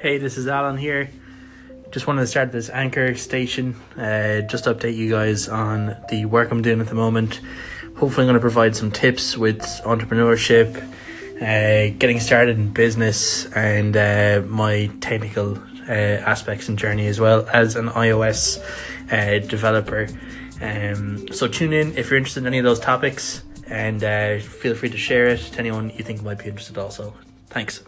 Hey, this is Alan here. Just wanted to start this anchor station, uh, just to update you guys on the work I'm doing at the moment. Hopefully, I'm going to provide some tips with entrepreneurship, uh, getting started in business, and uh, my technical uh, aspects and journey as well as an iOS uh, developer. Um, so, tune in if you're interested in any of those topics, and uh, feel free to share it to anyone you think might be interested also. Thanks.